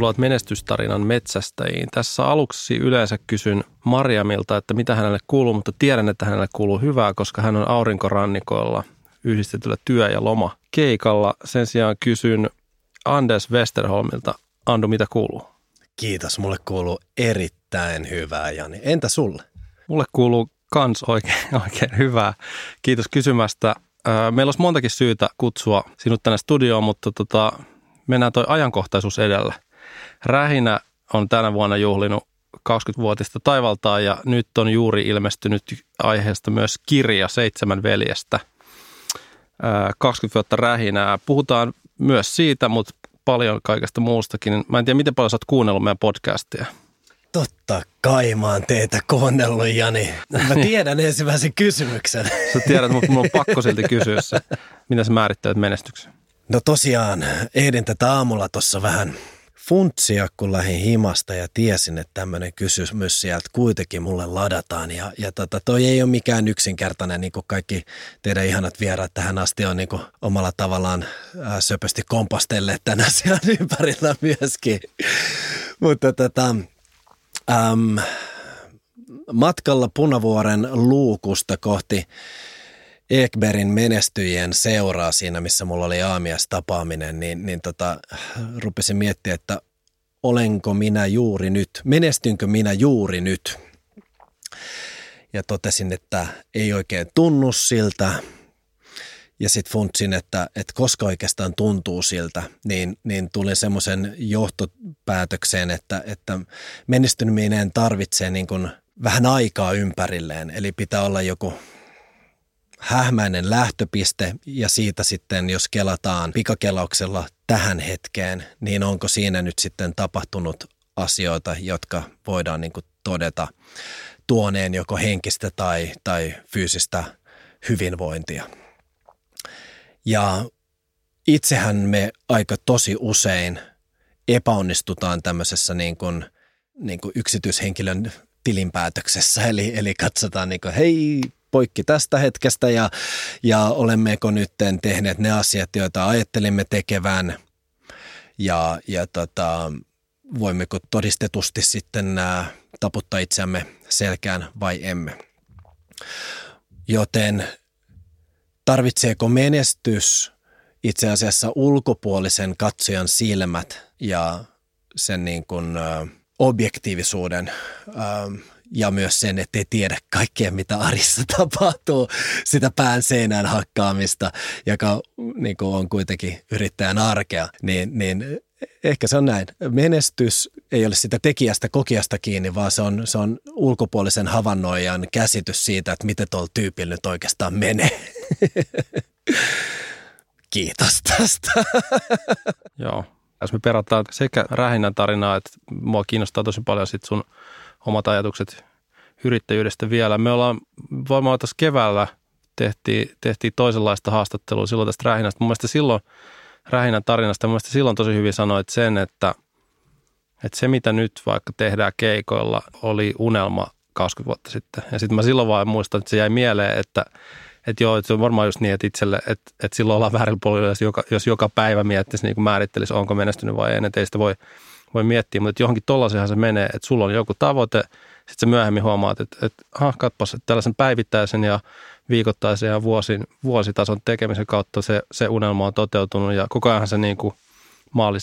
Tervetuloa menestystarinan metsästäjiin. Tässä aluksi yleensä kysyn Mariamilta, että mitä hänelle kuuluu, mutta tiedän, että hänelle kuuluu hyvää, koska hän on aurinkorannikoilla yhdistetyllä työ- ja loma keikalla. Sen sijaan kysyn Anders Westerholmilta. Andu, mitä kuuluu? Kiitos, mulle kuuluu erittäin hyvää, Jani. Entä sulle? Mulle kuuluu kans oikein, oikein hyvää. Kiitos kysymästä. Meillä olisi montakin syytä kutsua sinut tänne studioon, mutta tota, mennään toi ajankohtaisuus edellä. Rähinä on tänä vuonna juhlinut 20-vuotista taivaltaa ja nyt on juuri ilmestynyt aiheesta myös kirja Seitsemän veljestä. 20 vuotta rähinää. Puhutaan myös siitä, mutta paljon kaikesta muustakin. Mä en tiedä, miten paljon sä oot kuunnellut meidän podcastia. Totta kai mä oon teitä kuunnellut, Jani. Mä tiedän ensimmäisen kysymyksen. Sä tiedät, mutta mulla on pakko silti kysyä se. Miten sä määrittelet menestyksen? No tosiaan, ehdin tätä aamulla tuossa vähän funtsia, kun lähdin himasta ja tiesin, että tämmöinen kysymys sieltä kuitenkin mulle ladataan. Ja, ja tota, toi ei ole mikään yksinkertainen, niin kuin kaikki teidän ihanat vieraat tähän asti on niin kuin omalla tavallaan ää, söpösti kompastelleet tämän asian ympärillä myöskin. Mutta tota, äm, matkalla Punavuoren luukusta kohti Ekberin menestyjien seuraa siinä, missä mulla oli aamias tapaaminen, niin, niin tota, rupesin miettiä, että olenko minä juuri nyt, menestynkö minä juuri nyt. Ja totesin, että ei oikein tunnu siltä. Ja sitten funtsin, että, että koska oikeastaan tuntuu siltä, niin, niin tulin semmoisen johtopäätökseen, että, että menestyminen tarvitsee niin kuin vähän aikaa ympärilleen. Eli pitää olla joku hähmäinen lähtöpiste ja siitä sitten, jos kelataan pikakelauksella tähän hetkeen, niin onko siinä nyt sitten tapahtunut asioita, jotka voidaan niin kuin todeta tuoneen joko henkistä tai, tai fyysistä hyvinvointia. Ja itsehän me aika tosi usein epäonnistutaan tämmöisessä niin kuin, niin kuin yksityishenkilön tilinpäätöksessä, eli, eli katsotaan niin kuin, hei, poikki tästä hetkestä ja, ja olemmeko nyt tehneet ne asiat, joita ajattelimme tekevän ja, ja tota, voimmeko todistetusti sitten ää, taputtaa itseämme selkään vai emme. Joten tarvitseeko menestys itse asiassa ulkopuolisen katsojan silmät ja sen niin kuin, objektiivisuuden ja myös sen, että ei tiedä kaikkea, mitä arissa tapahtuu, sitä pään seinään hakkaamista, joka niin kuin on kuitenkin yrittäjän arkea, niin, niin ehkä se on näin. Menestys ei ole sitä tekijästä kokiasta kiinni, vaan se on, se on ulkopuolisen havainnoijan käsitys siitä, että miten tuolla tyypillä nyt oikeastaan menee. Kiitos tästä. Joo. Jos me perataan sekä Rähinän tarinaa, että mua kiinnostaa tosi paljon sit sun – omat ajatukset yrittäjyydestä vielä. Me ollaan varmaan tuossa keväällä tehtiin, tehtiin toisenlaista haastattelua silloin tästä rähinästä. Mun silloin rähinän tarinasta, mun silloin tosi hyvin sanoit sen, että, että se mitä nyt vaikka tehdään keikoilla oli unelma 20 vuotta sitten. Ja sitten mä silloin vaan muistan, että se jäi mieleen, että, että joo, että se on varmaan just niin, että itselle, että, että silloin ollaan väärillä puolilla, jos joka, jos joka päivä miettisi, niin kuin määrittelisi, onko menestynyt vai ei, että ei sitä voi – voi miettiä, mutta johonkin tollaiseenhan se menee, että sulla on joku tavoite, sitten myöhemmin huomaat, että, että ah, katpas, että tällaisen päivittäisen ja viikoittaisen ja vuosin, vuositason tekemisen kautta se, se unelma on toteutunut ja koko ajan se niin kuin maali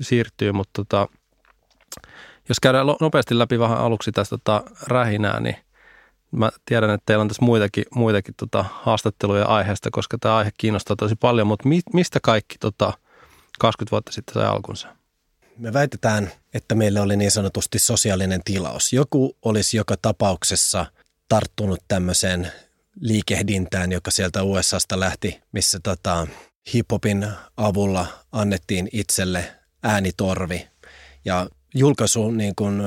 siirtyy, mutta tota, jos käydään nopeasti läpi vähän aluksi tästä tota rähinää, niin mä tiedän, että teillä on tässä muitakin, muitakin tota haastatteluja aiheesta, koska tämä aihe kiinnostaa tosi paljon, mutta mi, mistä kaikki tota 20 vuotta sitten sai alkunsa? Me väitetään, että meillä oli niin sanotusti sosiaalinen tilaus. Joku olisi joka tapauksessa tarttunut tämmöiseen liikehdintään, joka sieltä USAsta lähti, missä tota, hiphopin avulla annettiin itselle äänitorvi. Ja julkaisu niin kuin,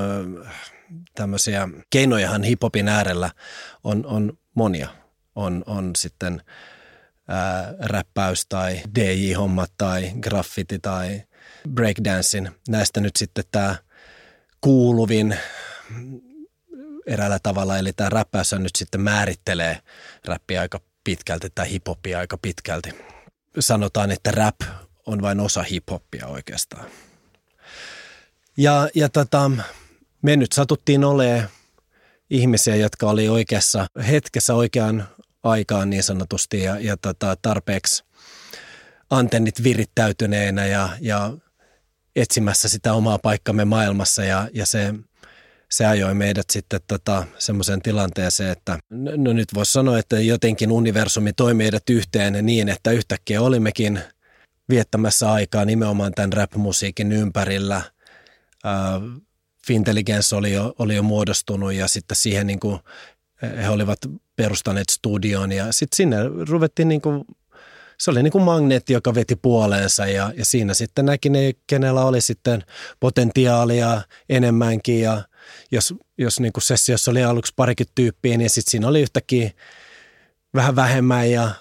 tämmöisiä keinojahan hiphopin äärellä on, on monia. On, on sitten ää, räppäys tai DJ-hommat tai graffiti tai breakdancein. Näistä nyt sitten tämä kuuluvin eräällä tavalla, eli tämä räppäys nyt sitten määrittelee räppiä aika pitkälti tai hiphopia aika pitkälti. Sanotaan, että rap on vain osa hiphoppia oikeastaan. Ja, ja tota, me nyt satuttiin olemaan ihmisiä, jotka oli oikeassa hetkessä oikeaan aikaan niin sanotusti ja, ja tota, tarpeeksi antennit virittäytyneenä ja, ja etsimässä sitä omaa paikkamme maailmassa ja, ja se, se ajoi meidät sitten tota, semmoiseen tilanteeseen, että no nyt voisi sanoa, että jotenkin universumi toi meidät yhteen niin, että yhtäkkiä olimmekin viettämässä aikaa nimenomaan tämän rap-musiikin ympärillä. Uh, Fintelligence oli jo, oli jo muodostunut ja sitten siihen niin kuin, he olivat perustaneet studion ja sitten sinne ruvettiin niin kuin se oli niin kuin magneetti, joka veti puoleensa ja, ja siinä sitten näki ne, kenellä oli sitten potentiaalia enemmänkin ja jos, jos niin kuin sessiossa oli aluksi parikin tyyppiä, niin sitten siinä oli yhtäkkiä vähän vähemmän ja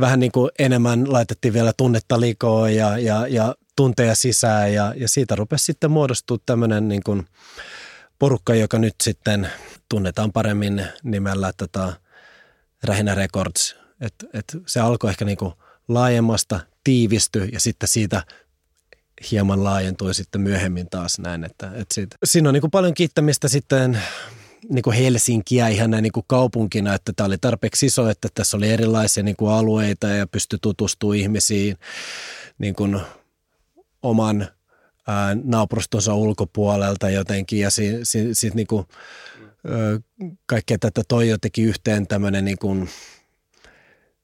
vähän niin kuin enemmän laitettiin vielä tunnetta likoon ja, ja, ja tunteja sisään ja, ja siitä rupesi sitten muodostua tämmöinen niin kuin porukka, joka nyt sitten tunnetaan paremmin nimellä tota Rähinä Records. Et, et se alkoi ehkä niin kuin laajemmasta, tiivisty ja sitten siitä hieman laajentui sitten myöhemmin taas näin. Että, että siitä. Siinä on niin kuin paljon kiittämistä sitten niin kuin Helsinkiä ihan näin niin kuin kaupunkina, että tämä oli tarpeeksi iso, että tässä oli erilaisia niin kuin alueita ja pystyi tutustumaan ihmisiin niin kuin oman ää, naapurustonsa ulkopuolelta jotenkin ja si, si, niin kuin, kaikkea tätä toi jotenkin yhteen tämmöinen niin kuin,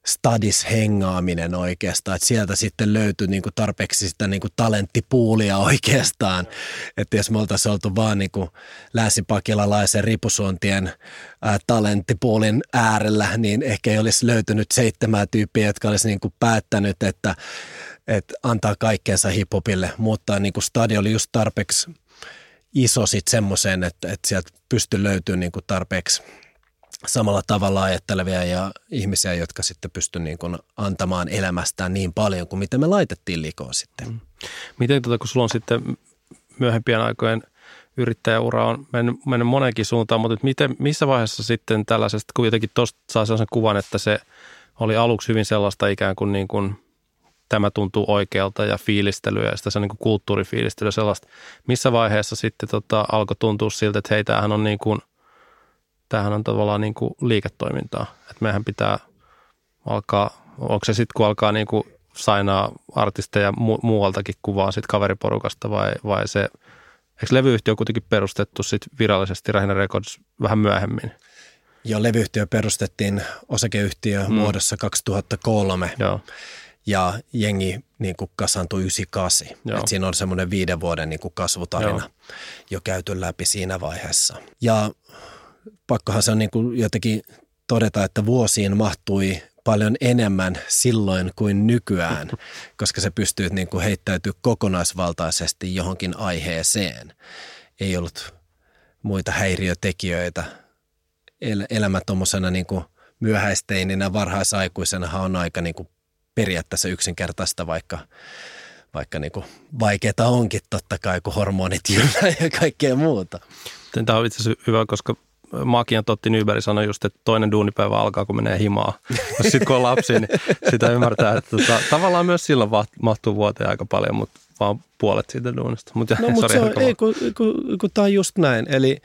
stadis-hengaaminen oikeastaan, että sieltä sitten löytyi niin kuin tarpeeksi sitä niin kuin talenttipuulia oikeastaan, että jos me oltaisiin oltu vaan niin kuin länsipakilalaisen ripusuontien ää, talenttipuulin äärellä, niin ehkä ei olisi löytynyt seitsemää tyyppiä, jotka olisi niin kuin päättänyt, että, että antaa kaikkeensa hiphopille, mutta niin kuin stadi oli just tarpeeksi iso sitten semmoiseen, että, että sieltä pystyi löytymään niin kuin tarpeeksi – samalla tavalla ajattelevia ja ihmisiä, jotka sitten pystyivät niin kuin antamaan elämästään niin paljon kuin mitä me laitettiin likoon sitten. Mm. Miten tuota, kun sulla on sitten myöhempien aikojen yrittäjäura on mennyt, mennyt monenkin suuntaan, mutta miten, missä vaiheessa sitten tällaisesta, kun jotenkin tuosta saa sellaisen kuvan, että se oli aluksi hyvin sellaista ikään kuin, niin kuin tämä tuntuu oikealta ja fiilistelyä ja sitä se niin kuin kulttuurifiilistelyä sellaista. Missä vaiheessa sitten tota, alkoi tuntua siltä, että hei, tämähän on niin kuin – tämähän on tavallaan niin kuin liiketoimintaa. Että meidän pitää alkaa, onko se sitten kun alkaa niin kuin sainaa artisteja mu- muualtakin kuvaa sit kaveriporukasta vai, vai se, eikö levyyhtiö kuitenkin perustettu sit virallisesti Rähinä Records vähän myöhemmin? Joo, levyyhtiö perustettiin osakeyhtiö mm. muodossa 2003. Joo. Ja jengi niin kuin kasantui 98. Et siinä on semmoinen viiden vuoden niin kuin kasvutarina Joo. jo käyty läpi siinä vaiheessa. Ja pakkohan se on niin kuin jotenkin todeta, että vuosiin mahtui paljon enemmän silloin kuin nykyään, koska se pystyy niin kuin heittäytyä kokonaisvaltaisesti johonkin aiheeseen. Ei ollut muita häiriötekijöitä. El- elämä tuommoisena niin myöhäisteininä, varhaisaikuisena on aika niin kuin periaatteessa yksinkertaista, vaikka, vaikka niin kuin vaikeaa onkin totta kai, kun hormonit ja kaikkea muuta. Tämä on itse asiassa hyvä, koska Makian Totti Nyberg sanoi just, että toinen duunipäivä alkaa, kun menee himaa. Sitten kun on lapsi, niin sitä ymmärtää, että tota, tavallaan myös silloin mahtuu vuoteen aika paljon, mutta vaan puolet siitä duunista. Mut, no, mutta se on, ei, kun, kun, kun tämä on just näin. Eli,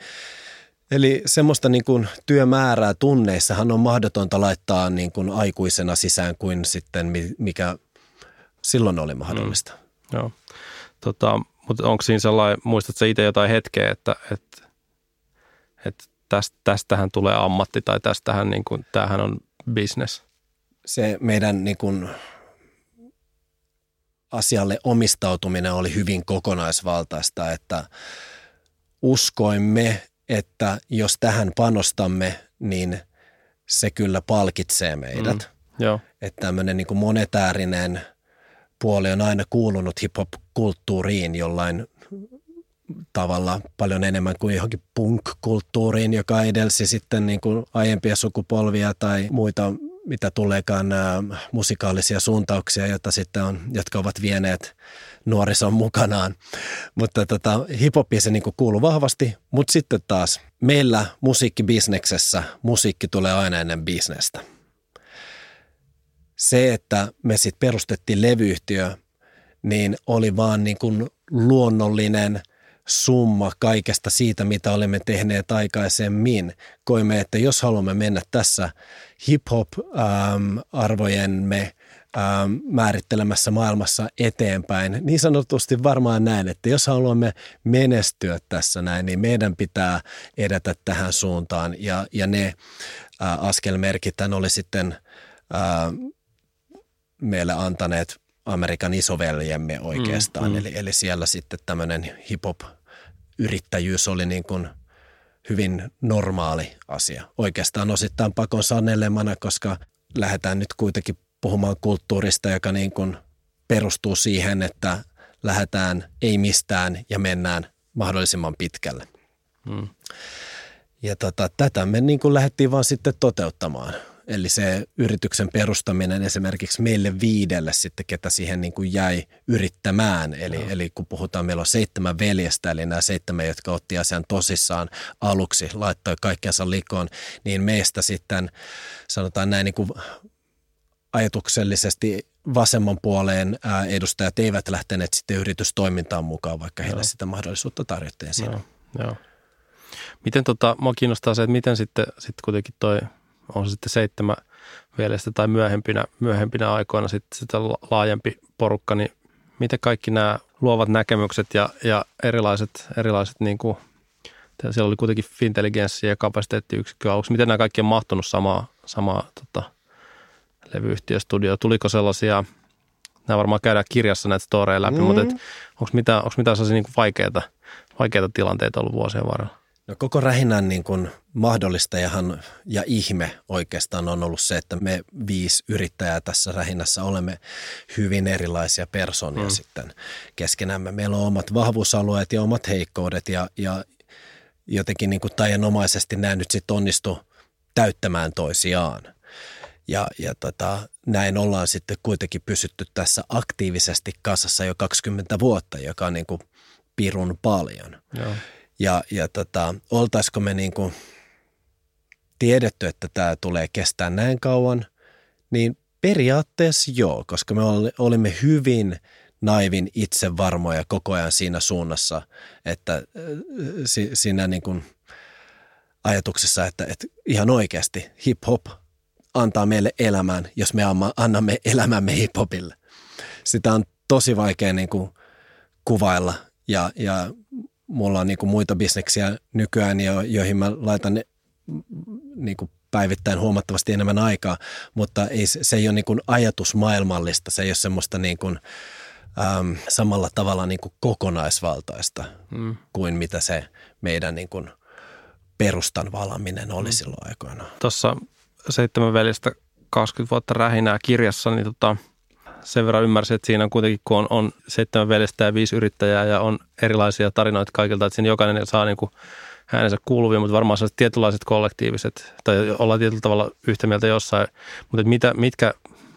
eli semmoista niin kuin työmäärää tunneissahan on mahdotonta laittaa niin kuin aikuisena sisään kuin sitten mikä silloin oli mahdollista. Mm, joo. Tota, mutta onko siinä sellainen, muistatko itse jotain hetkeä, että, että, että tästä, tästähän tulee ammatti tai tästähän niin kuin, tämähän on business. Se meidän niin kuin, asialle omistautuminen oli hyvin kokonaisvaltaista, että uskoimme, että jos tähän panostamme, niin se kyllä palkitsee meidät. Mm, joo. Että tämmöinen niin monetäärinen puoli on aina kuulunut hip-hop-kulttuuriin jollain tavalla paljon enemmän kuin johonkin punk-kulttuuriin, joka edelsi sitten niin kuin aiempia sukupolvia tai muita, mitä tuleekaan nämä musikaalisia suuntauksia, joita sitten on, jotka ovat vieneet nuorison mukanaan. Mutta tota, hiphopiin se niin kuuluu vahvasti, mutta sitten taas meillä musiikkibisneksessä musiikki tulee aina ennen bisnestä. Se, että me sitten perustettiin levyyhtiö, niin oli vaan niin kuin luonnollinen – summa kaikesta siitä, mitä olemme tehneet aikaisemmin. Koimme, että jos haluamme mennä tässä hip-hop-arvojemme ähm, ähm, määrittelemässä maailmassa eteenpäin, niin sanotusti varmaan näin, että jos haluamme menestyä tässä näin, niin meidän pitää edetä tähän suuntaan. Ja, ja ne äh, askelmerkit oli sitten äh, meille antaneet Amerikan isoveljemme oikeastaan. Mm, mm. Eli, eli siellä sitten tämmöinen hip-hop-yrittäjyys oli niin kuin hyvin normaali asia. Oikeastaan osittain pakon sanelemana, koska lähdetään nyt kuitenkin puhumaan kulttuurista, joka niin kuin perustuu siihen, että lähdetään ei mistään ja mennään mahdollisimman pitkälle. Mm. Ja tota, tätä me niin kuin lähdettiin vaan sitten toteuttamaan. Eli se yrityksen perustaminen esimerkiksi meille viidelle sitten, ketä siihen niin kuin jäi yrittämään. Eli, no. eli kun puhutaan, meillä on seitsemän veljestä, eli nämä seitsemän, jotka otti asian tosissaan aluksi, laittoi kaikkensa likoon, niin meistä sitten sanotaan näin niin kuin ajatuksellisesti vasemman puoleen edustajat eivät lähteneet sitten yritystoimintaan mukaan, vaikka heille sitä mahdollisuutta tarjottiin siinä. Joo, joo. Miten tota, mua kiinnostaa se, että miten sitten, sitten kuitenkin toi – on se sitten seitsemän veljestä tai myöhempinä, myöhempinä aikoina sitten sitä laajempi porukka, niin miten kaikki nämä luovat näkemykset ja, ja erilaiset, erilaiset niin kuin, siellä oli kuitenkin intelligenssi ja kapasiteettiyksikkö aluksi, miten nämä kaikki on mahtunut samaa, samaa tota, levyyhtiöstudio? Tuliko sellaisia, nämä varmaan käydään kirjassa näitä storeja läpi, mm. mutta onko mitään, onko mitään sellaisia niin vaikeita, vaikeita tilanteita ollut vuosien varrella? No koko rähinnän niin kuin mahdollistajahan ja ihme oikeastaan on ollut se, että me viisi yrittäjää tässä rähinnässä olemme hyvin erilaisia persoonia mm. sitten keskenämme. Meillä on omat vahvuusalueet ja omat heikkoudet ja, ja jotenkin niin kuin taianomaisesti nämä nyt sitten onnistu täyttämään toisiaan. Ja, ja tota, näin ollaan sitten kuitenkin pysytty tässä aktiivisesti kasassa jo 20 vuotta, joka on niin kuin pirun paljon. Joo. Ja, ja tota, oltaisiko me niin kuin tiedetty, että tämä tulee kestää näin kauan, niin periaatteessa joo, koska me olimme hyvin naivin itsevarmoja koko ajan siinä suunnassa, että äh, siinä niin kuin ajatuksessa, että, että ihan oikeasti hip-hop antaa meille elämän, jos me annamme elämämme hip-hopille. Sitä on tosi vaikea niin kuin kuvailla ja, ja mulla on niin kuin muita bisneksiä nykyään, joihin mä laitan niin kuin päivittäin huomattavasti enemmän aikaa, mutta ei, se ei ole niin kuin ajatusmaailmallista, se ei ole semmoista niin kuin, äm, samalla tavalla niin kuin kokonaisvaltaista mm. kuin mitä se meidän niin kuin perustan valaminen oli mm. silloin aikoina. Tuossa seitsemän veljestä 20 vuotta rähinää kirjassa, niin tota, sen verran ymmärsin, että siinä on kuitenkin, kun on, on seitsemän veljestä ja viisi yrittäjää ja on erilaisia tarinoita kaikilta, että siinä jokainen saa niin kuin äänensä kuuluvia, mutta varmaan sellaiset tietynlaiset kollektiiviset, tai ollaan tietyllä tavalla yhtä mieltä jossain, mutta mitä, mitkä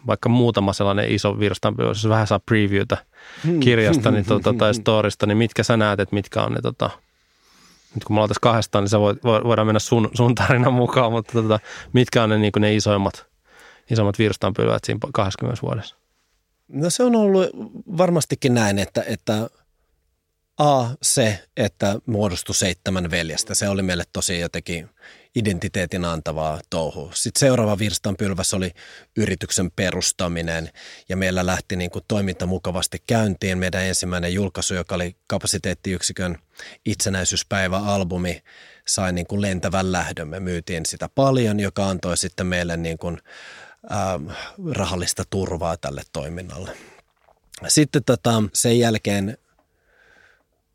vaikka muutama sellainen iso virstanpylväs, jos vähän saa previewtä hmm. kirjasta niin, tota, tai storista, niin mitkä sä näet, että mitkä on ne, tota, nyt kun me ollaan tässä kahdestaan, niin sä voit, voidaan mennä sun, sun tarinan mukaan, mutta tota, mitkä on ne, niin ne isoimmat, isoimmat virstanpylvät siinä 20 vuodessa? No se on ollut varmastikin näin, että, että A, se, että muodostui seitsemän veljestä, se oli meille tosi jotenkin identiteetin antavaa touhu. Sitten seuraava virstanpylväs oli yrityksen perustaminen ja meillä lähti niin kuin toiminta mukavasti käyntiin. Meidän ensimmäinen julkaisu, joka oli kapasiteettiyksikön itsenäisyyspäivä-albumi, sai niin kuin lentävän lähdön. Me myytiin sitä paljon, joka antoi sitten meille niin kuin rahallista turvaa tälle toiminnalle. Sitten tota, sen jälkeen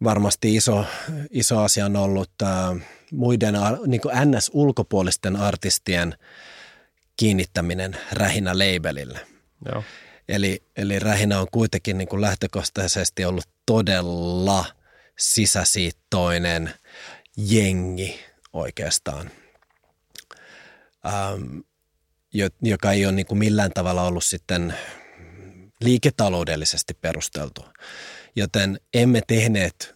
varmasti iso, iso asia on ollut äh, muiden niin NS-ulkopuolisten artistien kiinnittäminen Rähinä labelille. Joo. Eli, eli Rähinä on kuitenkin niin kuin lähtökohtaisesti ollut todella sisäsiittoinen jengi oikeastaan. Ähm, joka ei ole niin kuin millään tavalla ollut sitten liiketaloudellisesti perusteltua. Joten emme tehneet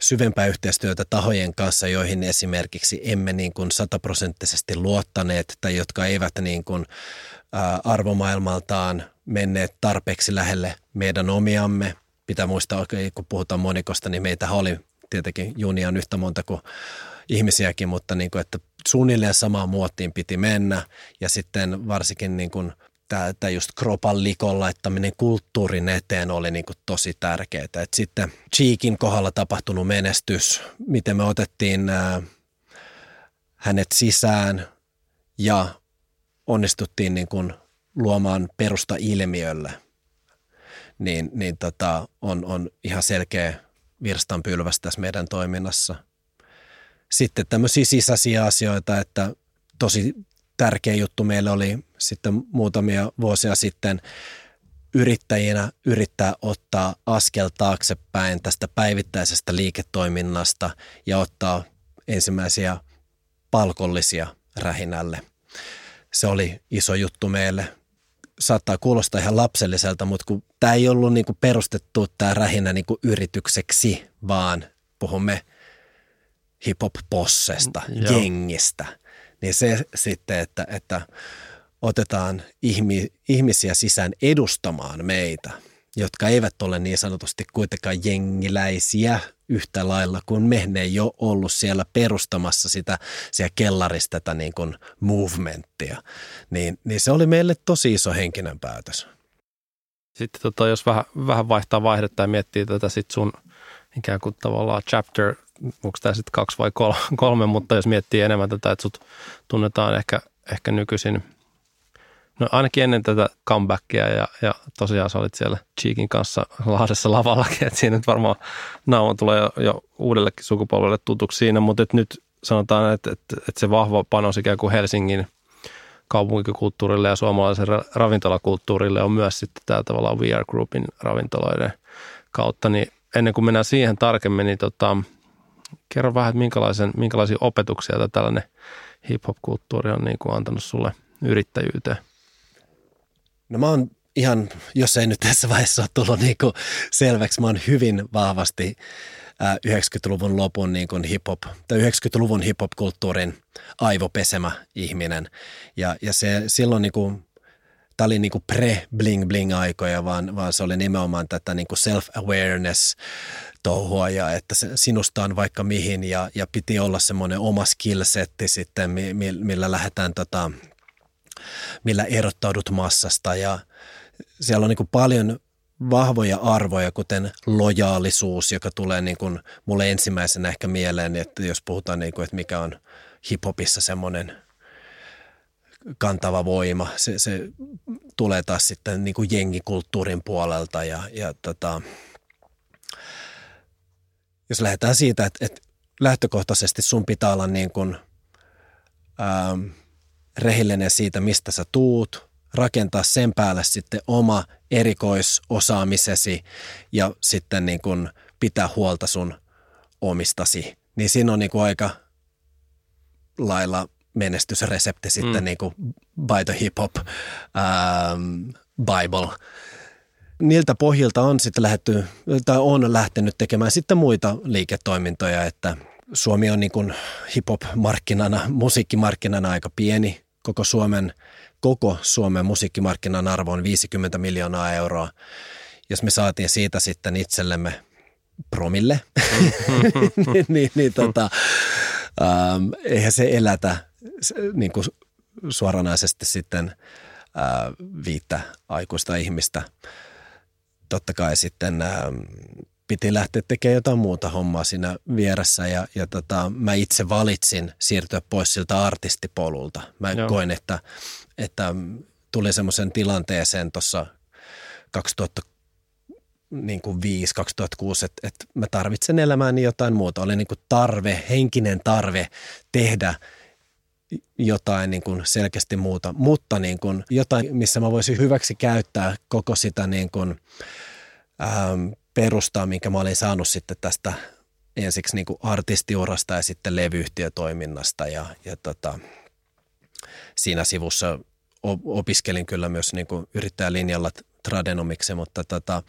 syvempää yhteistyötä tahojen kanssa, joihin esimerkiksi emme niin kuin sataprosenttisesti luottaneet tai jotka eivät niin kuin, arvomaailmaltaan menneet tarpeeksi lähelle meidän omiamme. Pitää muistaa, kun puhutaan monikosta, niin meitä oli tietenkin junia on yhtä monta kuin ihmisiäkin, mutta niin kuin, että suunnilleen samaan muottiin piti mennä ja sitten varsinkin niin kuin tämä just kropan likon laittaminen kulttuurin eteen oli niin kuin tosi tärkeää. Et sitten Cheekin kohdalla tapahtunut menestys, miten me otettiin ää, hänet sisään ja onnistuttiin niin kuin luomaan perusta ilmiölle, niin, niin tota, on, on ihan selkeä virstanpylväs tässä meidän toiminnassa. Sitten tämmöisiä sisäisiä asioita, että tosi tärkeä juttu meille oli sitten muutamia vuosia sitten yrittäjinä yrittää ottaa askel taaksepäin tästä päivittäisestä liiketoiminnasta ja ottaa ensimmäisiä palkollisia rähinälle. Se oli iso juttu meille. Saattaa kuulostaa ihan lapselliselta, mutta kun tämä ei ollut niin kuin perustettu tämä rähinä niin kuin yritykseksi, vaan puhumme hip-hop-possesta, jengistä – niin se sitten, että, että otetaan ihmi, ihmisiä sisään edustamaan meitä, jotka eivät ole niin sanotusti kuitenkaan jengiläisiä yhtä lailla kuin me. Ne ei ole ollut siellä perustamassa sitä siellä kellarista tätä niin kuin movementtia. Niin, niin se oli meille tosi iso henkinen päätös. Sitten tota, jos vähän, vähän vaihtaa vaihdetta ja miettii tätä sit sun ikään kuin tavallaan chapter onko tämä sitten kaksi vai kolme, mutta jos miettii enemmän tätä, että sut tunnetaan ehkä, ehkä nykyisin, no ainakin ennen tätä comebackia ja, ja tosiaan sä olit siellä Cheekin kanssa Lahdessa lavallakin, että siinä nyt varmaan nauhan tulee jo, jo uudellekin sukupolvelle tutuksi siinä, mutta että nyt sanotaan, että, että, että se vahva panos ikään kuin Helsingin kaupunkikulttuurille ja suomalaisen ravintolakulttuurille on myös sitten tämä tavallaan VR Groupin ravintoloiden kautta, niin ennen kuin mennään siihen tarkemmin, niin tota, kerro vähän, että minkälaisen, minkälaisia opetuksia tällainen hip-hop-kulttuuri on niin kuin antanut sulle yrittäjyyteen? No mä oon ihan, jos ei nyt tässä vaiheessa ole tullut niin kuin selväksi, mä oon hyvin vahvasti 90-luvun lopun niin kuin hip-hop, tai 90-luvun hip-hop-kulttuurin aivopesemä ihminen. Ja, ja se silloin niin kuin, tämä oli niin kuin pre-bling-bling-aikoja, vaan, vaan se oli nimenomaan tätä niin kuin self-awareness, touhua ja että se, sinusta on vaikka mihin ja, ja piti olla semmoinen oma skillsetti sitten, millä lähdetään tota, millä erottaudut massasta. Ja siellä on niin kuin paljon vahvoja arvoja, kuten lojaalisuus, joka tulee niin kuin mulle ensimmäisenä ehkä mieleen, että jos puhutaan, niin kuin, että mikä on hiphopissa semmoinen kantava voima, se, se tulee taas sitten niin kuin jengikulttuurin puolelta ja, ja tota, jos lähdetään siitä, että, että lähtökohtaisesti sun pitää olla niin kuin, ähm, rehellinen siitä, mistä sä tuut, rakentaa sen päälle sitten oma erikoisosaamisesi ja sitten niin kuin pitää huolta sun omistasi. Niin siinä on niin kuin aika lailla menestysresepti sitten mm. niin kuin by the hip hop um, bible – niiltä pohjilta on sitten lähdetty, tai on lähtenyt tekemään sitten muita liiketoimintoja, että Suomi on niin kuin hip-hop-markkinana, musiikkimarkkinana aika pieni. Koko Suomen, koko Suomen musiikkimarkkinan arvo on 50 miljoonaa euroa. Jos me saatiin siitä sitten itsellemme promille, niin, niin, niin tota, ähm, eihän se elätä niin kuin suoranaisesti sitten äh, viittä aikuista ihmistä – totta kai sitten ää, piti lähteä tekemään jotain muuta hommaa siinä vieressä ja, ja tota, mä itse valitsin siirtyä pois siltä artistipolulta. Mä Joo. koin, että, että tuli semmoisen tilanteeseen tuossa 2005 niin kuin 2006, että, että mä tarvitsen elämääni jotain muuta. Oli niin kuin tarve, henkinen tarve tehdä jotain niin kuin selkeästi muuta, mutta niin kuin jotain, missä mä voisin hyväksi käyttää koko sitä niin kuin, ähm, perustaa, minkä mä olin saanut sitten tästä ensiksi niin kuin artistiurasta ja sitten levyyhtiötoiminnasta. Ja, ja tota, siinä sivussa opiskelin kyllä myös niin kuin yrittäjälinjalla tradenomiksi, mutta tota,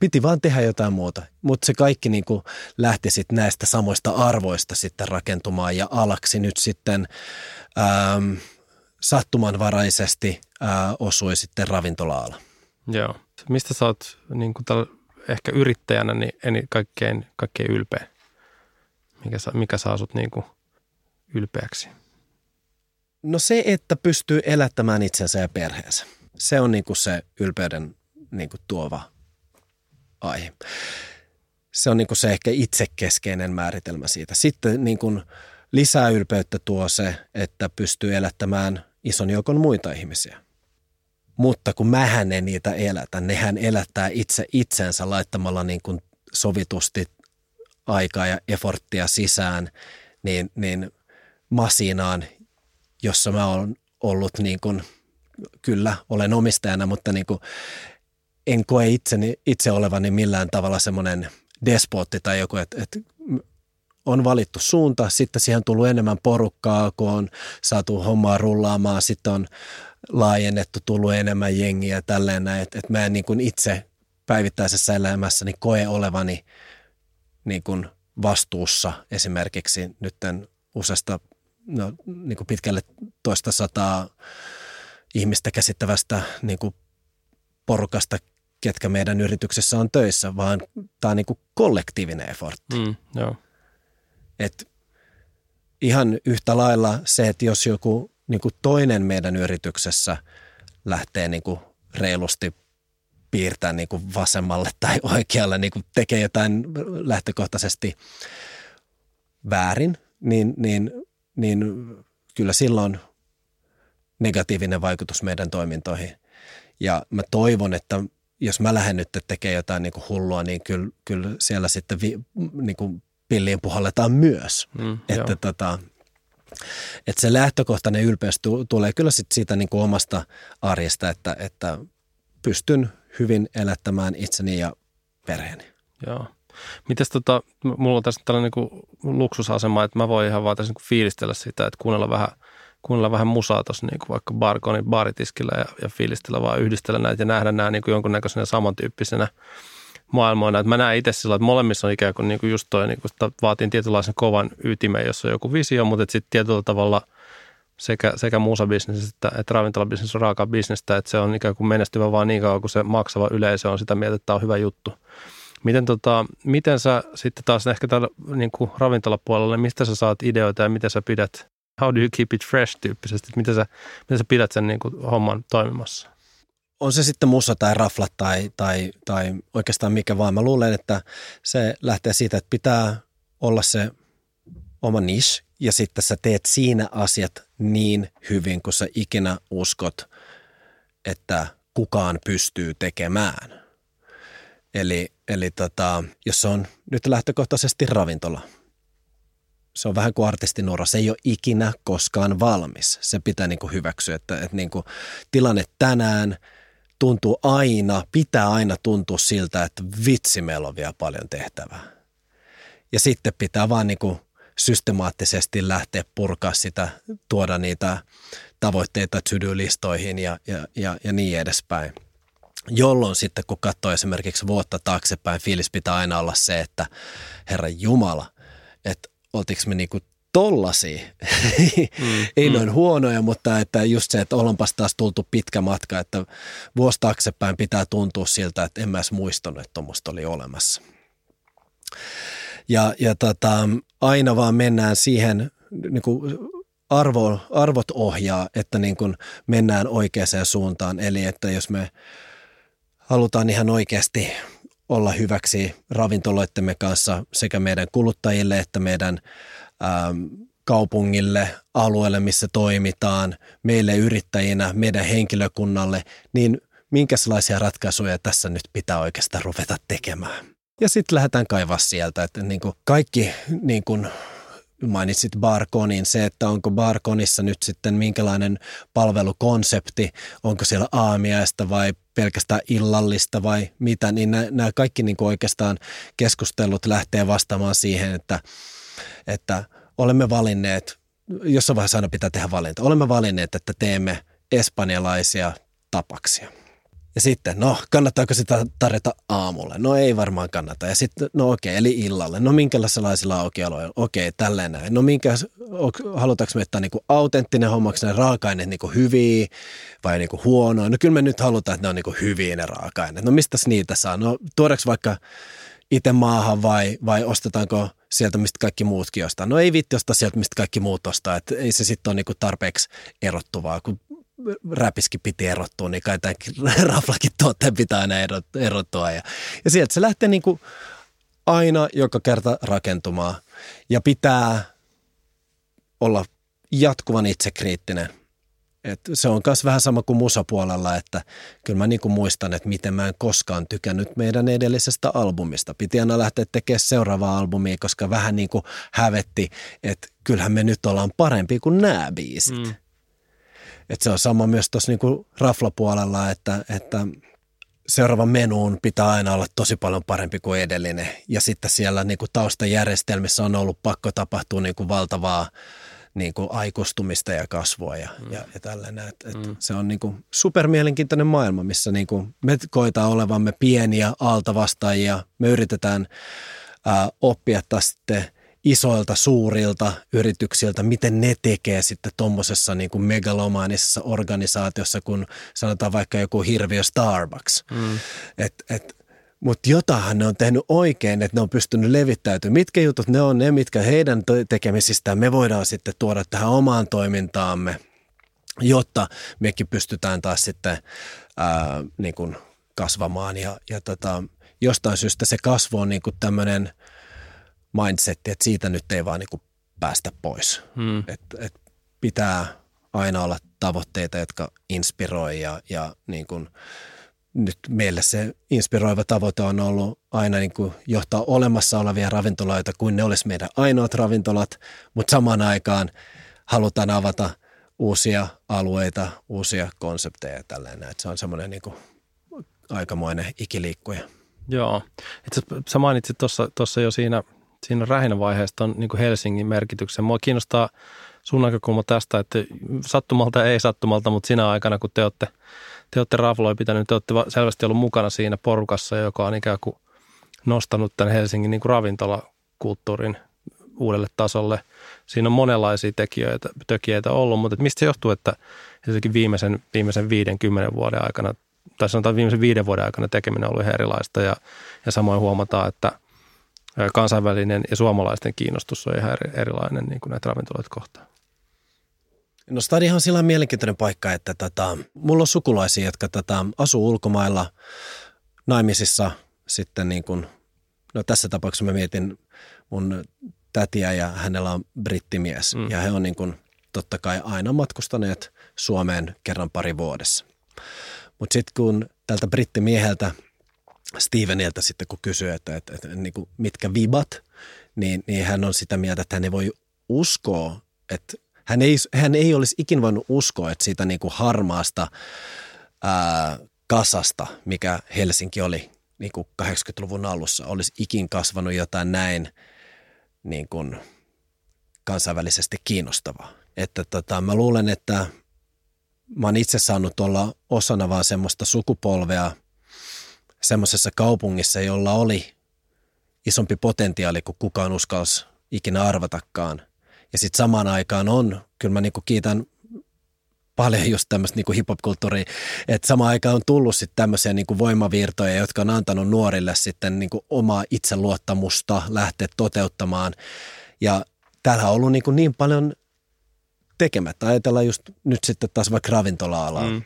piti vaan tehdä jotain muuta. Mutta se kaikki niin kuin lähti sitten näistä samoista arvoista sitten rakentumaan ja alaksi nyt sitten ähm, sattumanvaraisesti äh, osui sitten ravintola-ala. Joo. Mistä sä oot niin kuin tällä, ehkä yrittäjänä niin eni, kaikkein, kaikkein ylpeä? Mikä, mikä saa sut niin kuin ylpeäksi? No se, että pystyy elättämään itsensä ja perheensä. Se on niin kuin se ylpeyden niin kuin tuova aihe. Se on niin kuin se ehkä itsekeskeinen määritelmä siitä. Sitten niin kuin lisää ylpeyttä tuo se, että pystyy elättämään ison joukon muita ihmisiä. Mutta kun mähän en niitä elätä, nehän elättää itse itsensä laittamalla niin kuin sovitusti aikaa ja efforttia sisään, niin, niin masinaan, jossa mä oon ollut niin kuin, kyllä olen omistajana, mutta niin kuin en koe itseni, itse olevani millään tavalla semmoinen despotti tai joku, että, että on valittu suunta, sitten siihen on tullut enemmän porukkaa, kun on saatu hommaa rullaamaan, sitten on laajennettu, tullut enemmän jengiä ja tälleen näin, että, että mä en niin kuin itse päivittäisessä elämässäni koe olevani niin kuin vastuussa esimerkiksi nytten useasta no, niin kuin pitkälle toista sataa ihmistä käsittävästä niin kuin porukasta, ketkä meidän yrityksessä on töissä, vaan tämä on niin kuin kollektiivinen effortti. Mm, joo. Et ihan yhtä lailla se, että jos joku niin kuin toinen meidän yrityksessä lähtee niin kuin reilusti piirtää niin kuin vasemmalle tai oikealle, niin kuin tekee jotain lähtökohtaisesti väärin, niin, niin, niin kyllä silloin negatiivinen vaikutus meidän toimintoihin. Ja mä toivon, että jos mä lähden nyt tekemään jotain niin kuin hullua, niin kyllä, kyllä siellä sitten vi, niin kuin pilliin puhalletaan myös. Mm, että, tota, että se lähtökohtainen ylpeys tulee kyllä sit siitä niin kuin omasta arjesta, että, että pystyn hyvin elättämään itseni ja perheeni. Joo. Mites tota, mulla on tässä tällainen niin luksusasema, että mä voin ihan vaan tässä niin fiilistellä sitä, että kuunnella vähän, kuunnella vähän musaa tuossa niin vaikka Barkonin baaritiskillä ja, ja fiilistellä vaan yhdistellä näitä ja nähdä nämä niin jonkunnäköisenä samantyyppisenä maailmoina. Että mä näen itse sillä, että molemmissa on ikään kuin, niin kuin just toi, niin kuin, että vaatii tietynlaisen kovan ytimen, jossa on joku visio, mutta sitten tietyllä tavalla sekä, sekä musabisnes että, että ravintolabisnes on raaka bisnestä, että se on ikään kuin menestyvä vaan niin kauan, kun se maksava yleisö on sitä mieltä, että tämä on hyvä juttu. Miten, tota, miten sä sitten taas ehkä täällä niin kuin ravintolapuolella, mistä sä saat ideoita ja miten sä pidät, how do you keep it fresh tyyppisesti, että miten sä, miten sä pidät sen niin kuin homman toimimassa? on se sitten musa tai raflat tai, tai, tai oikeastaan mikä vaan. Mä luulen, että se lähtee siitä, että pitää olla se oma niche ja sitten sä teet siinä asiat niin hyvin, kun sä ikinä uskot, että kukaan pystyy tekemään. Eli, eli tota, jos on nyt lähtökohtaisesti ravintola, se on vähän kuin artistinura. Se ei ole ikinä koskaan valmis. Se pitää niin kuin hyväksyä, että, että niin kuin tilanne tänään – tuntuu aina, pitää aina tuntua siltä, että vitsi, meillä on vielä paljon tehtävää. Ja sitten pitää vaan niin kuin systemaattisesti lähteä purkaa sitä, tuoda niitä tavoitteita to-do-listoihin ja, ja, ja, ja niin edespäin. Jolloin sitten, kun katsoo esimerkiksi vuotta taaksepäin, fiilis pitää aina olla se, että Herra Jumala, että oltiinko me niinku tollasia. Mm, Ei mm. noin huonoja, mutta että just se, että ollaanpas taas tultu pitkä matka, että vuosi taaksepäin pitää tuntua siltä, että en mä edes muistanut, että tuommoista oli olemassa. Ja, ja tota, aina vaan mennään siihen, niin kuin arvo, arvot ohjaa, että niin kuin mennään oikeaan suuntaan. Eli että jos me halutaan ihan oikeasti olla hyväksi ravintoloittemme kanssa sekä meidän kuluttajille että meidän ähm, kaupungille, alueelle, missä toimitaan, meille yrittäjinä, meidän henkilökunnalle, niin minkälaisia ratkaisuja tässä nyt pitää oikeastaan ruveta tekemään. Ja sitten lähdetään kaivaa sieltä, että niin kuin kaikki niin kuin mainitsit Barkonin, se, että onko Barkonissa nyt sitten minkälainen palvelukonsepti, onko siellä aamiaista vai pelkästään illallista vai mitä, niin nämä kaikki niin kuin oikeastaan keskustelut lähtee vastaamaan siihen, että, että olemme valinneet, jossain vaiheessa aina pitää tehdä valinta, olemme valinneet, että teemme espanjalaisia tapaksia. Ja sitten, no kannattaako sitä tarjota aamulle? No ei varmaan kannata. Ja sitten, no okei, eli illalle. No minkälaisilla aukioloilla? Okei, tälleen näin. No minkä, halutaanko me, että niinku autenttinen hommaksi ne raaka-aineet niinku hyviä vai niinku huonoja? No kyllä me nyt halutaan, että ne on niinku hyviä ne raaka-aineet. No mistä niitä saa? No tuodaanko vaikka itse maahan vai, vai ostetaanko sieltä, mistä kaikki muutkin ostaa. No ei vitti ostaa sieltä, mistä kaikki muut ostaa. Et ei se sitten ole niinku tarpeeksi erottuvaa, kun räpiskin piti erottua, niin kai tämänkin raflakin tuotteen pitää aina erottua. Ja, ja sieltä se lähtee niinku aina joka kerta rakentumaan ja pitää olla jatkuvan itsekriittinen. Et se on myös vähän sama kuin musapuolella, että kyllä mä niinku muistan, että miten mä en koskaan tykännyt meidän edellisestä albumista. Piti aina lähteä tekemään seuraavaa albumia, koska vähän niin kuin hävetti, että kyllähän me nyt ollaan parempi kuin nämä biisit. Mm. Et se on sama myös tuossa niinku raflapuolella, että, että seuraava menuun pitää aina olla tosi paljon parempi kuin edellinen. Ja sitten siellä niinku taustajärjestelmissä on ollut pakko tapahtua niinku valtavaa niin kuin aikuistumista ja kasvua ja, mm. ja, ja tällainen. Et, et mm. Se on niin kuin supermielenkiintoinen maailma, missä niin kuin me koetaan olevamme pieniä altavastaajia. Me yritetään ää, oppia taas sitten isoilta, suurilta yrityksiltä, miten ne tekee sitten tuommoisessa niin kuin megalomaanisessa organisaatiossa, kun sanotaan vaikka joku hirviö Starbucks. Mm. Et, et, mutta jotahan ne on tehnyt oikein, että ne on pystynyt levittäytymään. Mitkä jutut ne on ne, mitkä heidän tekemisistään me voidaan sitten tuoda tähän omaan toimintaamme, jotta mekin pystytään taas sitten ää, niin kuin kasvamaan. Ja, ja tota, jostain syystä se kasvu on niin kuin tämmöinen mindsetti, että siitä nyt ei vaan niin päästä pois. Hmm. Et, et pitää aina olla tavoitteita, jotka inspiroi ja, ja niin kuin – nyt meille se inspiroiva tavoite on ollut aina niin kuin johtaa olemassa olevia ravintoloita kuin ne olisi meidän ainoat ravintolat, mutta samaan aikaan halutaan avata uusia alueita, uusia konsepteja ja tällainen. Se on semmoinen niin kuin aikamoinen ikiliikkuja. Joo. Itse sä mainitsit tuossa jo siinä, siinä rähinävaiheesta on niin Helsingin merkityksen. Mua kiinnostaa sun näkökulma tästä, että sattumalta ei sattumalta, mutta sinä aikana, kun te olette – te olette Rafloi pitänyt, te olette selvästi ollut mukana siinä porukassa, joka on ikään kuin nostanut tämän Helsingin niin ravintolakulttuurin uudelle tasolle. Siinä on monenlaisia tekijöitä, tekijöitä ollut, mutta mistä se johtuu, että ensinnäkin viimeisen, viimeisen 50 vuoden aikana, tai sanotaan viimeisen viiden vuoden aikana tekeminen on ollut ihan erilaista ja, ja samoin huomataan, että kansainvälinen ja suomalaisten kiinnostus on ihan erilainen niin kuin näitä ravintoloita kohtaan. No Stadihan on sillä mielenkiintoinen paikka, että tota, mulla on sukulaisia, jotka tota, asuu ulkomailla naimisissa sitten niin kuin, no tässä tapauksessa mä mietin mun tätiä ja hänellä on brittimies mm. ja he on niin kuin, totta kai aina matkustaneet Suomeen kerran pari vuodessa. Mutta sitten kun tältä brittimieheltä Steveniltä sitten kun kysyy, että, että, että niin kuin mitkä vibat, niin, niin hän on sitä mieltä, että hän ei voi uskoa, että hän ei, hän ei olisi ikin voinut uskoa, että siitä niin kuin harmaasta ää, kasasta, mikä Helsinki oli niin kuin 80-luvun alussa, olisi ikin kasvanut jotain näin niin kuin kansainvälisesti kiinnostavaa. Että tota, mä luulen, että mä oon itse saanut olla osana vaan semmoista sukupolvea semmoisessa kaupungissa, jolla oli isompi potentiaali kuin kukaan uskalsi ikinä arvatakaan – ja sitten samaan aikaan on, kyllä mä niinku kiitän paljon just tämmöistä niinku hip-hop-kulttuuria, että samaan aikaan on tullut sitten tämmöisiä niinku voimavirtoja, jotka on antanut nuorille sitten niinku omaa itseluottamusta lähteä toteuttamaan. Ja täällä on ollut niinku niin paljon tekemättä. Ajatellaan just nyt sitten taas vaikka ravintola-alaa. Mm.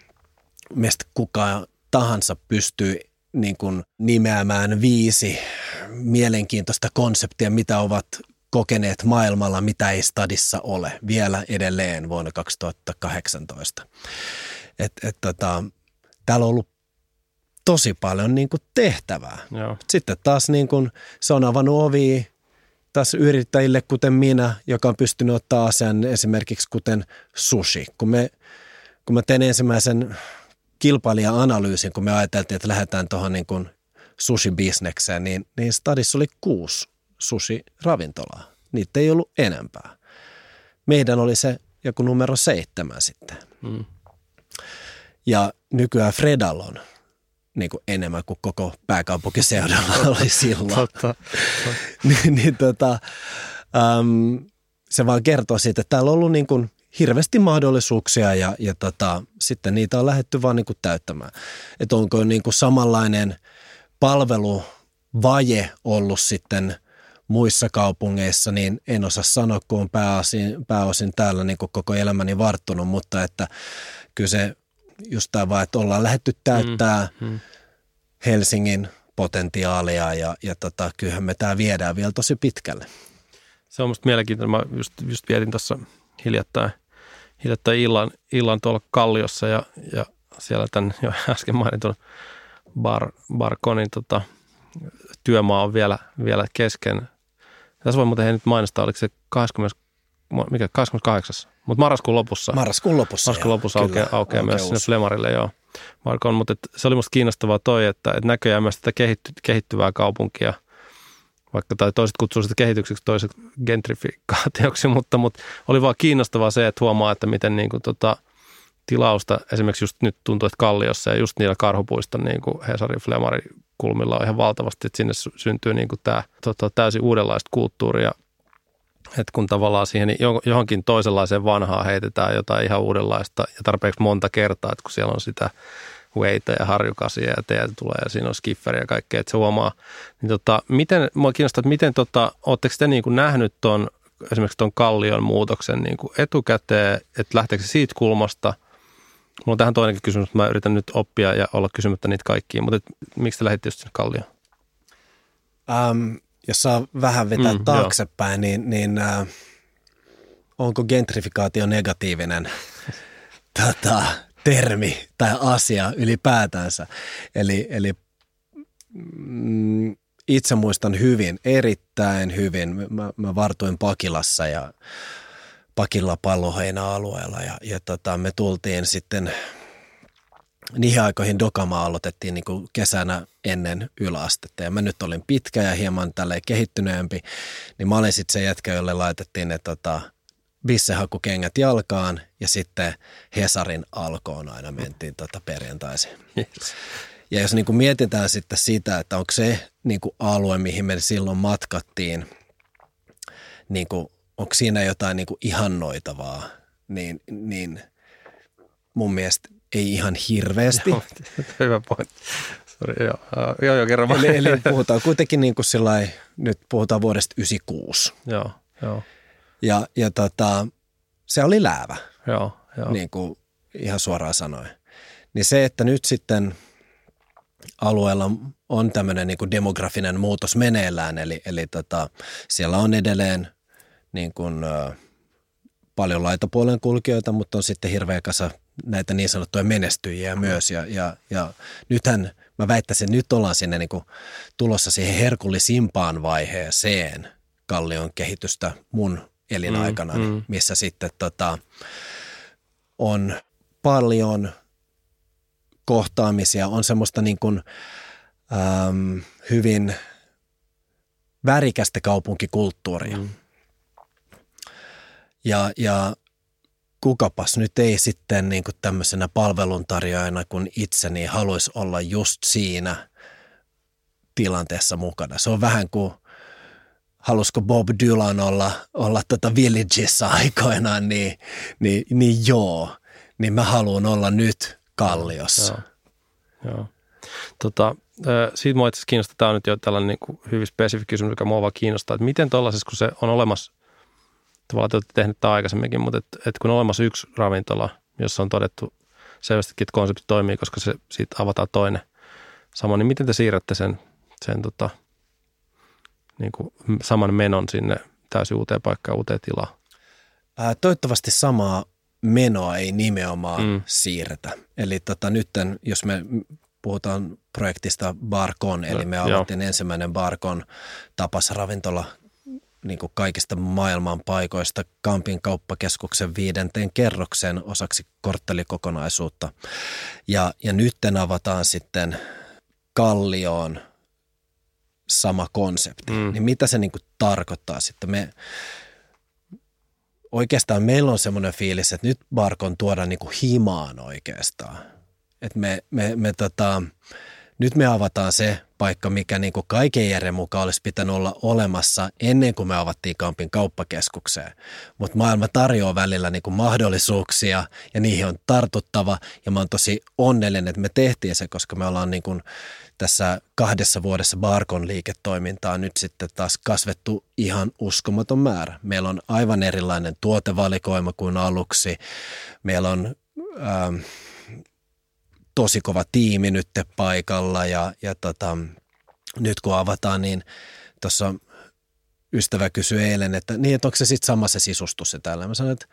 Mistä kuka tahansa pystyy niin kuin nimeämään viisi mielenkiintoista konseptia, mitä ovat kokeneet maailmalla, mitä ei stadissa ole vielä edelleen vuonna 2018. Et, et, tota, täällä on ollut tosi paljon niin kuin tehtävää. Joo. Sitten taas niin kuin, se on avannut ovia taas yrittäjille, kuten minä, joka on pystynyt ottaa asian esimerkiksi kuten sushi. Kun, me, kun mä tein ensimmäisen kilpailija-analyysin, kun me ajateltiin, että lähdetään tuohon niin kuin sushi-bisnekseen, niin, niin stadissa oli kuusi sushi-ravintolaa. Niitä ei ollut enempää. Meidän oli se joku numero seitsemän sitten. Mm. Ja nykyään Fredal on niin kuin enemmän kuin koko pääkaupunkiseudulla oli silloin. Totta. niin, niin tota, äm, se vaan kertoo siitä, että täällä on ollut niin kuin hirveästi mahdollisuuksia ja, ja tota, sitten niitä on lähdetty vaan niin kuin täyttämään. Että onko niin kuin samanlainen palveluvaje ollut sitten – muissa kaupungeissa, niin en osaa sanoa, kun on pääosin, pääosin täällä niin kuin koko elämäni varttunut, mutta että kyllä se just tämä vaan, että ollaan lähetty täyttää mm, mm. Helsingin potentiaalia ja, ja tota, kyllähän me tämä viedään vielä tosi pitkälle. Se on musta mielenkiintoinen. Mä just, just vietin tuossa hiljattain, hiljattain illan, illan tuolla Kalliossa ja, ja siellä tämän jo äsken mainitun Bar, Barkonin tota, työmaa on vielä, vielä kesken. Tässä voi muuten nyt mainostaa, oliko se 20, mikä, 28. Mutta marraskuun lopussa. Marraskuun lopussa, Marraskuun lopussa aukeaa, aukeaa myös sinne Flemarille, joo. Markon, mutta et, se oli musta kiinnostavaa toi, että et näköjään myös tätä kehitty, kehittyvää kaupunkia, vaikka tai toiset kutsuu sitä kehitykseksi, toiset gentrifikaatioksi, mutta, mutta oli vaan kiinnostavaa se, että huomaa, että miten niin kuin, tota, tilausta esimerkiksi just nyt tuntuu, että Kalliossa ja just niillä karhupuista niin kuin Hesari Flemari kulmilla on ihan valtavasti, että sinne syntyy niin kuin tämä tota, täysin uudenlaista kulttuuria. Että kun tavallaan siihen johonkin toisenlaiseen vanhaan heitetään jotain ihan uudenlaista ja tarpeeksi monta kertaa, että kun siellä on sitä weitä ja harjukasia ja teitä tulee ja siinä on skifferi ja kaikkea, että se huomaa. Niin tota, miten, mua kiinnostaa, että miten, tota, ootteko te niin kuin nähnyt ton, esimerkiksi tuon kallion muutoksen niin kuin etukäteen, että lähteekö se siitä kulmasta – Mulla on tähän toinenkin kysymys, että mä yritän nyt oppia ja olla kysymättä niitä kaikkia, mutta et, miksi te lähditte just sinne Kallioon? Um, jos saa vähän vetää mm, taaksepäin, joo. niin, niin äh, onko gentrifikaatio negatiivinen tota, termi tai asia ylipäätänsä? Eli, eli mm, itse muistan hyvin, erittäin hyvin. Mä, mä vartuin Pakilassa ja Pakilla palloheinä-alueella ja, ja tota, me tultiin sitten niihin aikoihin Dokama aloitettiin niin kuin kesänä ennen yläastetta ja mä nyt olin pitkä ja hieman tälleen kehittyneempi, niin mä olin sitten se jätkä, jolle laitettiin ne tota, bissehakukengät jalkaan ja sitten Hesarin alkoon aina mentiin tota perjantaisin. Yes. Ja jos niin kuin mietitään sitten sitä, että onko se niin kuin alue, mihin me silloin matkattiin, niin kuin, onko siinä jotain niin kuin ihannoitavaa, niin, niin mun mielestä ei ihan hirveästi. Joo, hyvä pointti. Sorry, joo, joo, joo kerro eli, eli puhutaan kuitenkin niin kuin sillai, nyt puhutaan vuodesta 96. Joo, joo. Ja, ja tota, se oli läävä, joo, joo. niin kuin ihan suoraan sanoen. Niin se, että nyt sitten alueella on tämmöinen niin kuin demografinen muutos meneillään, eli, eli tota, siellä on edelleen niin kuin, paljon laitapuolen kulkijoita, mutta on sitten hirveä kasa näitä niin sanottuja menestyjiä myös. Ja, ja, ja nythän mä väittäisin, että nyt ollaan sinne niin kuin tulossa siihen herkullisimpaan vaiheeseen kallion kehitystä mun elinaikana, mm, mm. missä sitten tota, on paljon kohtaamisia, on semmoista niin kuin, äm, hyvin värikästä kaupunkikulttuuria. Mm. Ja, ja kukapas nyt ei sitten niin kuin tämmöisenä palveluntarjoajana kuin itseni haluaisi olla just siinä tilanteessa mukana. Se on vähän kuin halusiko Bob Dylan olla, olla tota Villageissa aikoinaan, niin, niin, niin joo, niin mä haluan olla nyt Kalliossa. Joo, joo. Tota, siitä mua itse kiinnostaa, tämä on nyt jo tällainen niin kuin hyvin spesifi kysymys, joka mua vaan kiinnostaa, että miten tuollaisessa, kun se on olemassa tavallaan te olette tehneet tämä aikaisemminkin, mutta et, et kun on olemassa yksi ravintola, jossa on todettu selvästikin, että konsepti toimii, koska se siitä avataan toinen sama, niin miten te siirrätte sen, sen tota, niin kuin saman menon sinne täysin uuteen paikkaan, uuteen tilaan? Ää, toivottavasti samaa menoa ei nimenomaan mm. siirretä. Eli tota, nyt jos me puhutaan projektista Barkon, eli me avattiin ensimmäinen Barkon tapas ravintola niin kuin kaikista maailman paikoista Kampin kauppakeskuksen viidenteen kerroksen osaksi korttelikokonaisuutta. Ja, ja nytten avataan sitten Kallioon sama konsepti. Mm. Niin mitä se niin kuin tarkoittaa sitten? Me, oikeastaan meillä on semmoinen fiilis, että nyt Barkon tuoda niin kuin himaan oikeastaan. Että me, me, me tota, nyt me avataan se paikka, mikä niin kuin kaiken järjen mukaan olisi pitänyt olla olemassa ennen kuin me avattiin Kampin kauppakeskukseen. Mutta maailma tarjoaa välillä niin kuin mahdollisuuksia ja niihin on tartuttava ja mä oon tosi onnellinen, että me tehtiin se, koska me ollaan niin kuin tässä kahdessa vuodessa Barkon liiketoimintaa nyt sitten taas kasvettu ihan uskomaton määrä. Meillä on aivan erilainen tuotevalikoima kuin aluksi. Meillä on ähm, tosi kova tiimi nyt paikalla ja, ja tota, nyt kun avataan, niin tuossa ystävä kysyi eilen, että niin, että onko se sitten sama se sisustus se täällä. Mä sanoin, että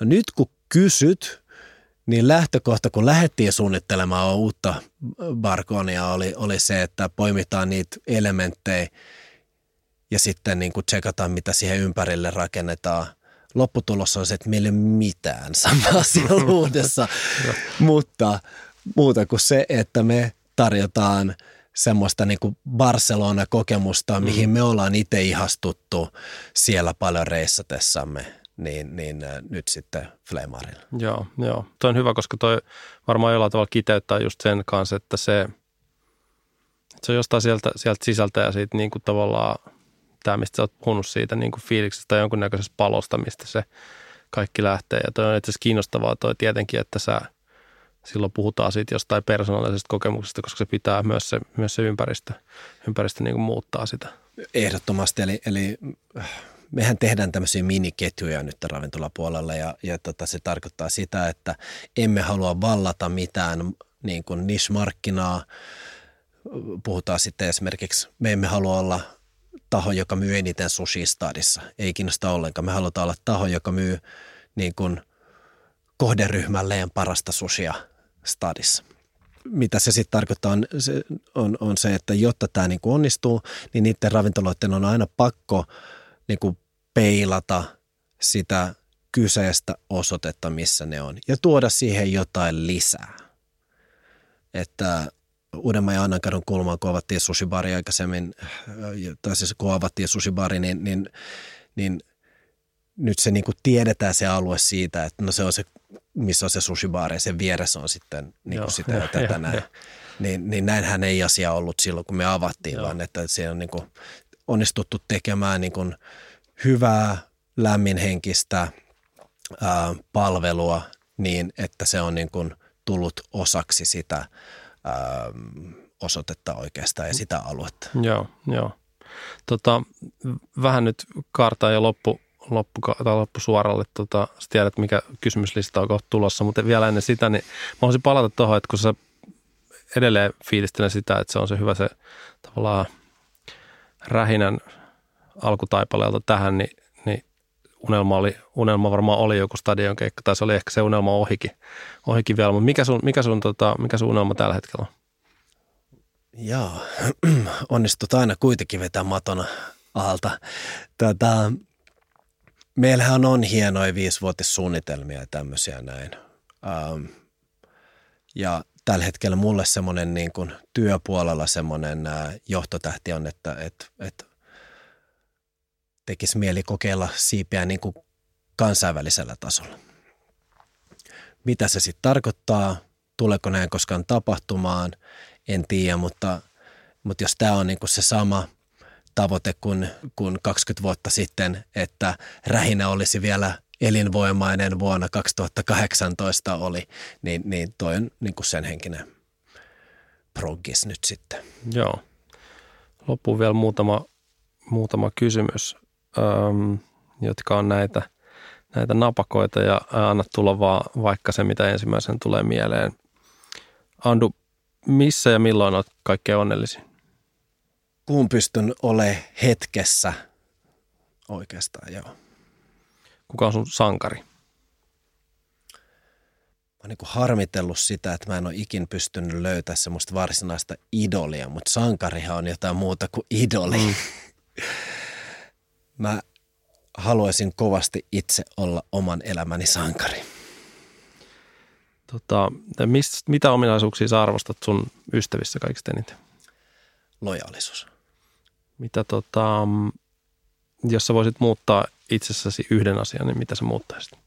no nyt kun kysyt, niin lähtökohta, kun lähdettiin suunnittelemaan uutta Barkonia, oli, oli se, että poimitaan niitä elementtejä ja sitten niin kuin tsekataan, mitä siihen ympärille rakennetaan. Lopputulos on se, että meillä ei ole mitään samaa siellä uudessa, mutta muuta kuin se, että me tarjotaan semmoista niin kuin Barcelona-kokemusta, mm. mihin me ollaan itse ihastuttu siellä paljon reissatessamme, niin, niin äh, nyt sitten Flemarilla. Joo, joo. Toi on hyvä, koska toi varmaan jollain tavalla kiteyttää just sen kanssa, että se, se on jostain sieltä, sieltä sisältä ja siitä niin kuin tavallaan tämä, mistä sä oot puhunut siitä niin kuin fiiliksestä tai jonkunnäköisestä palosta, mistä se kaikki lähtee. Ja toi on itse asiassa kiinnostavaa toi tietenkin, että sä – silloin puhutaan siitä jostain persoonallisesta kokemuksesta, koska se pitää myös se, myös se ympäristö, ympäristö niin kuin muuttaa sitä. Ehdottomasti, eli, eli äh, mehän tehdään tämmöisiä miniketjuja nyt ravintolapuolella ja, ja tota, se tarkoittaa sitä, että emme halua vallata mitään niin kuin niche-markkinaa. Puhutaan sitten esimerkiksi, me emme halua olla taho, joka myy eniten sushi stadissa. Ei kiinnosta ollenkaan. Me halutaan olla taho, joka myy niin kuin kohderyhmälleen parasta sushia stadissa. Mitä se sitten tarkoittaa on se, on, on se, että jotta tämä niinku onnistuu, niin niiden ravintoloiden on aina pakko niinku peilata sitä kyseistä osoitetta, missä ne on, ja tuoda siihen jotain lisää. Että Uudenmaan ja Annankadun kulmaan, kun avattiin sushibari aikaisemmin, tai siis kun avattiin sushibari, niin, niin, niin nyt se niin kuin tiedetään se alue siitä, että no se on se missä on se sushibaari ja sen vieressä on sitten niin kuin sitä ja tätä näin. Niin, niin näinhän ei asia ollut silloin, kun me avattiin, Joo. vaan että se on niin kuin onnistuttu tekemään niin kuin hyvää, lämminhenkistä ää, palvelua niin, että se on niin kuin tullut osaksi sitä ää, osoitetta oikeastaan ja sitä aluetta. Joo, joo. Tota, vähän nyt kartaa ja loppu, loppu, tai loppusuoralle. Tota, sä tiedät, mikä kysymyslista on kohta tulossa, mutta vielä ennen sitä, niin mä haluaisin palata tuohon, että kun sä edelleen fiilistelen sitä, että se on se hyvä se tavallaan rähinän alkutaipaleelta tähän, niin, niin unelma, oli, unelma varmaan oli joku stadion keikka, tai se oli ehkä se unelma ohikin, ohikin vielä, mutta mikä sun, mikä sun, tota, mikä sun unelma tällä hetkellä on? Joo, onnistut aina kuitenkin vetää matona alta. Tätä, meillähän on hienoja viisivuotissuunnitelmia ja tämmöisiä näin. Ähm, ja tällä hetkellä mulle semmoinen niin kuin työpuolella semmoinen äh, johtotähti on, että et, et tekisi mieli kokeilla siipiä niin kuin kansainvälisellä tasolla. Mitä se sitten tarkoittaa, tuleeko näin koskaan tapahtumaan, en tiedä, mutta, mutta jos tämä on niin kuin se sama – tavoite kuin, kuin 20 vuotta sitten, että rähinä olisi vielä elinvoimainen vuonna 2018 oli, niin, niin toi on niin kuin sen henkinen proggis nyt sitten. Joo. Loppuun vielä muutama, muutama kysymys, ähm, jotka on näitä, näitä napakoita ja anna tulla vaan vaikka se, mitä ensimmäisen tulee mieleen. Andu, missä ja milloin olet kaikkein onnellisin? kuun pystyn ole hetkessä oikeastaan, joo. Kuka on sun sankari? Mä oon niin harmitellut sitä, että mä en ole ikin pystynyt löytämään semmoista varsinaista idolia, mutta sankarihan on jotain muuta kuin idoli. Mm. mä haluaisin kovasti itse olla oman elämäni sankari. Tota, mist, mitä ominaisuuksia sä arvostat sun ystävissä kaikista eniten? Lojaalisuus. Mitä tota, jos sä voisit muuttaa itsessäsi yhden asian, niin mitä sä muuttaisit?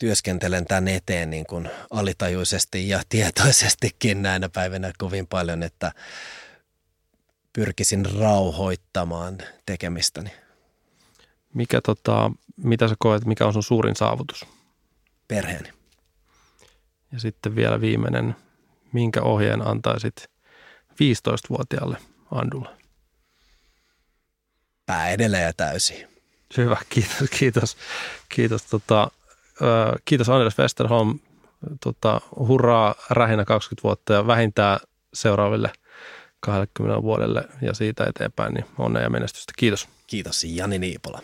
työskentelen tämän eteen niin kuin alitajuisesti ja tietoisestikin näinä päivinä kovin paljon, että pyrkisin rauhoittamaan tekemistäni. Mikä tota, mitä sä koet, mikä on sun suurin saavutus? Perheeni. Ja sitten vielä viimeinen, minkä ohjeen antaisit 15-vuotiaalle Andulle? Pää edelleen ja täysin. Hyvä, kiitos. Kiitos, kiitos, tota, kiitos Anders Westerholm. Tota, hurraa rähinä 20 vuotta ja vähintään seuraaville 20 vuodelle ja siitä eteenpäin, niin onnea ja menestystä. Kiitos. Kiitos Jani Niipola.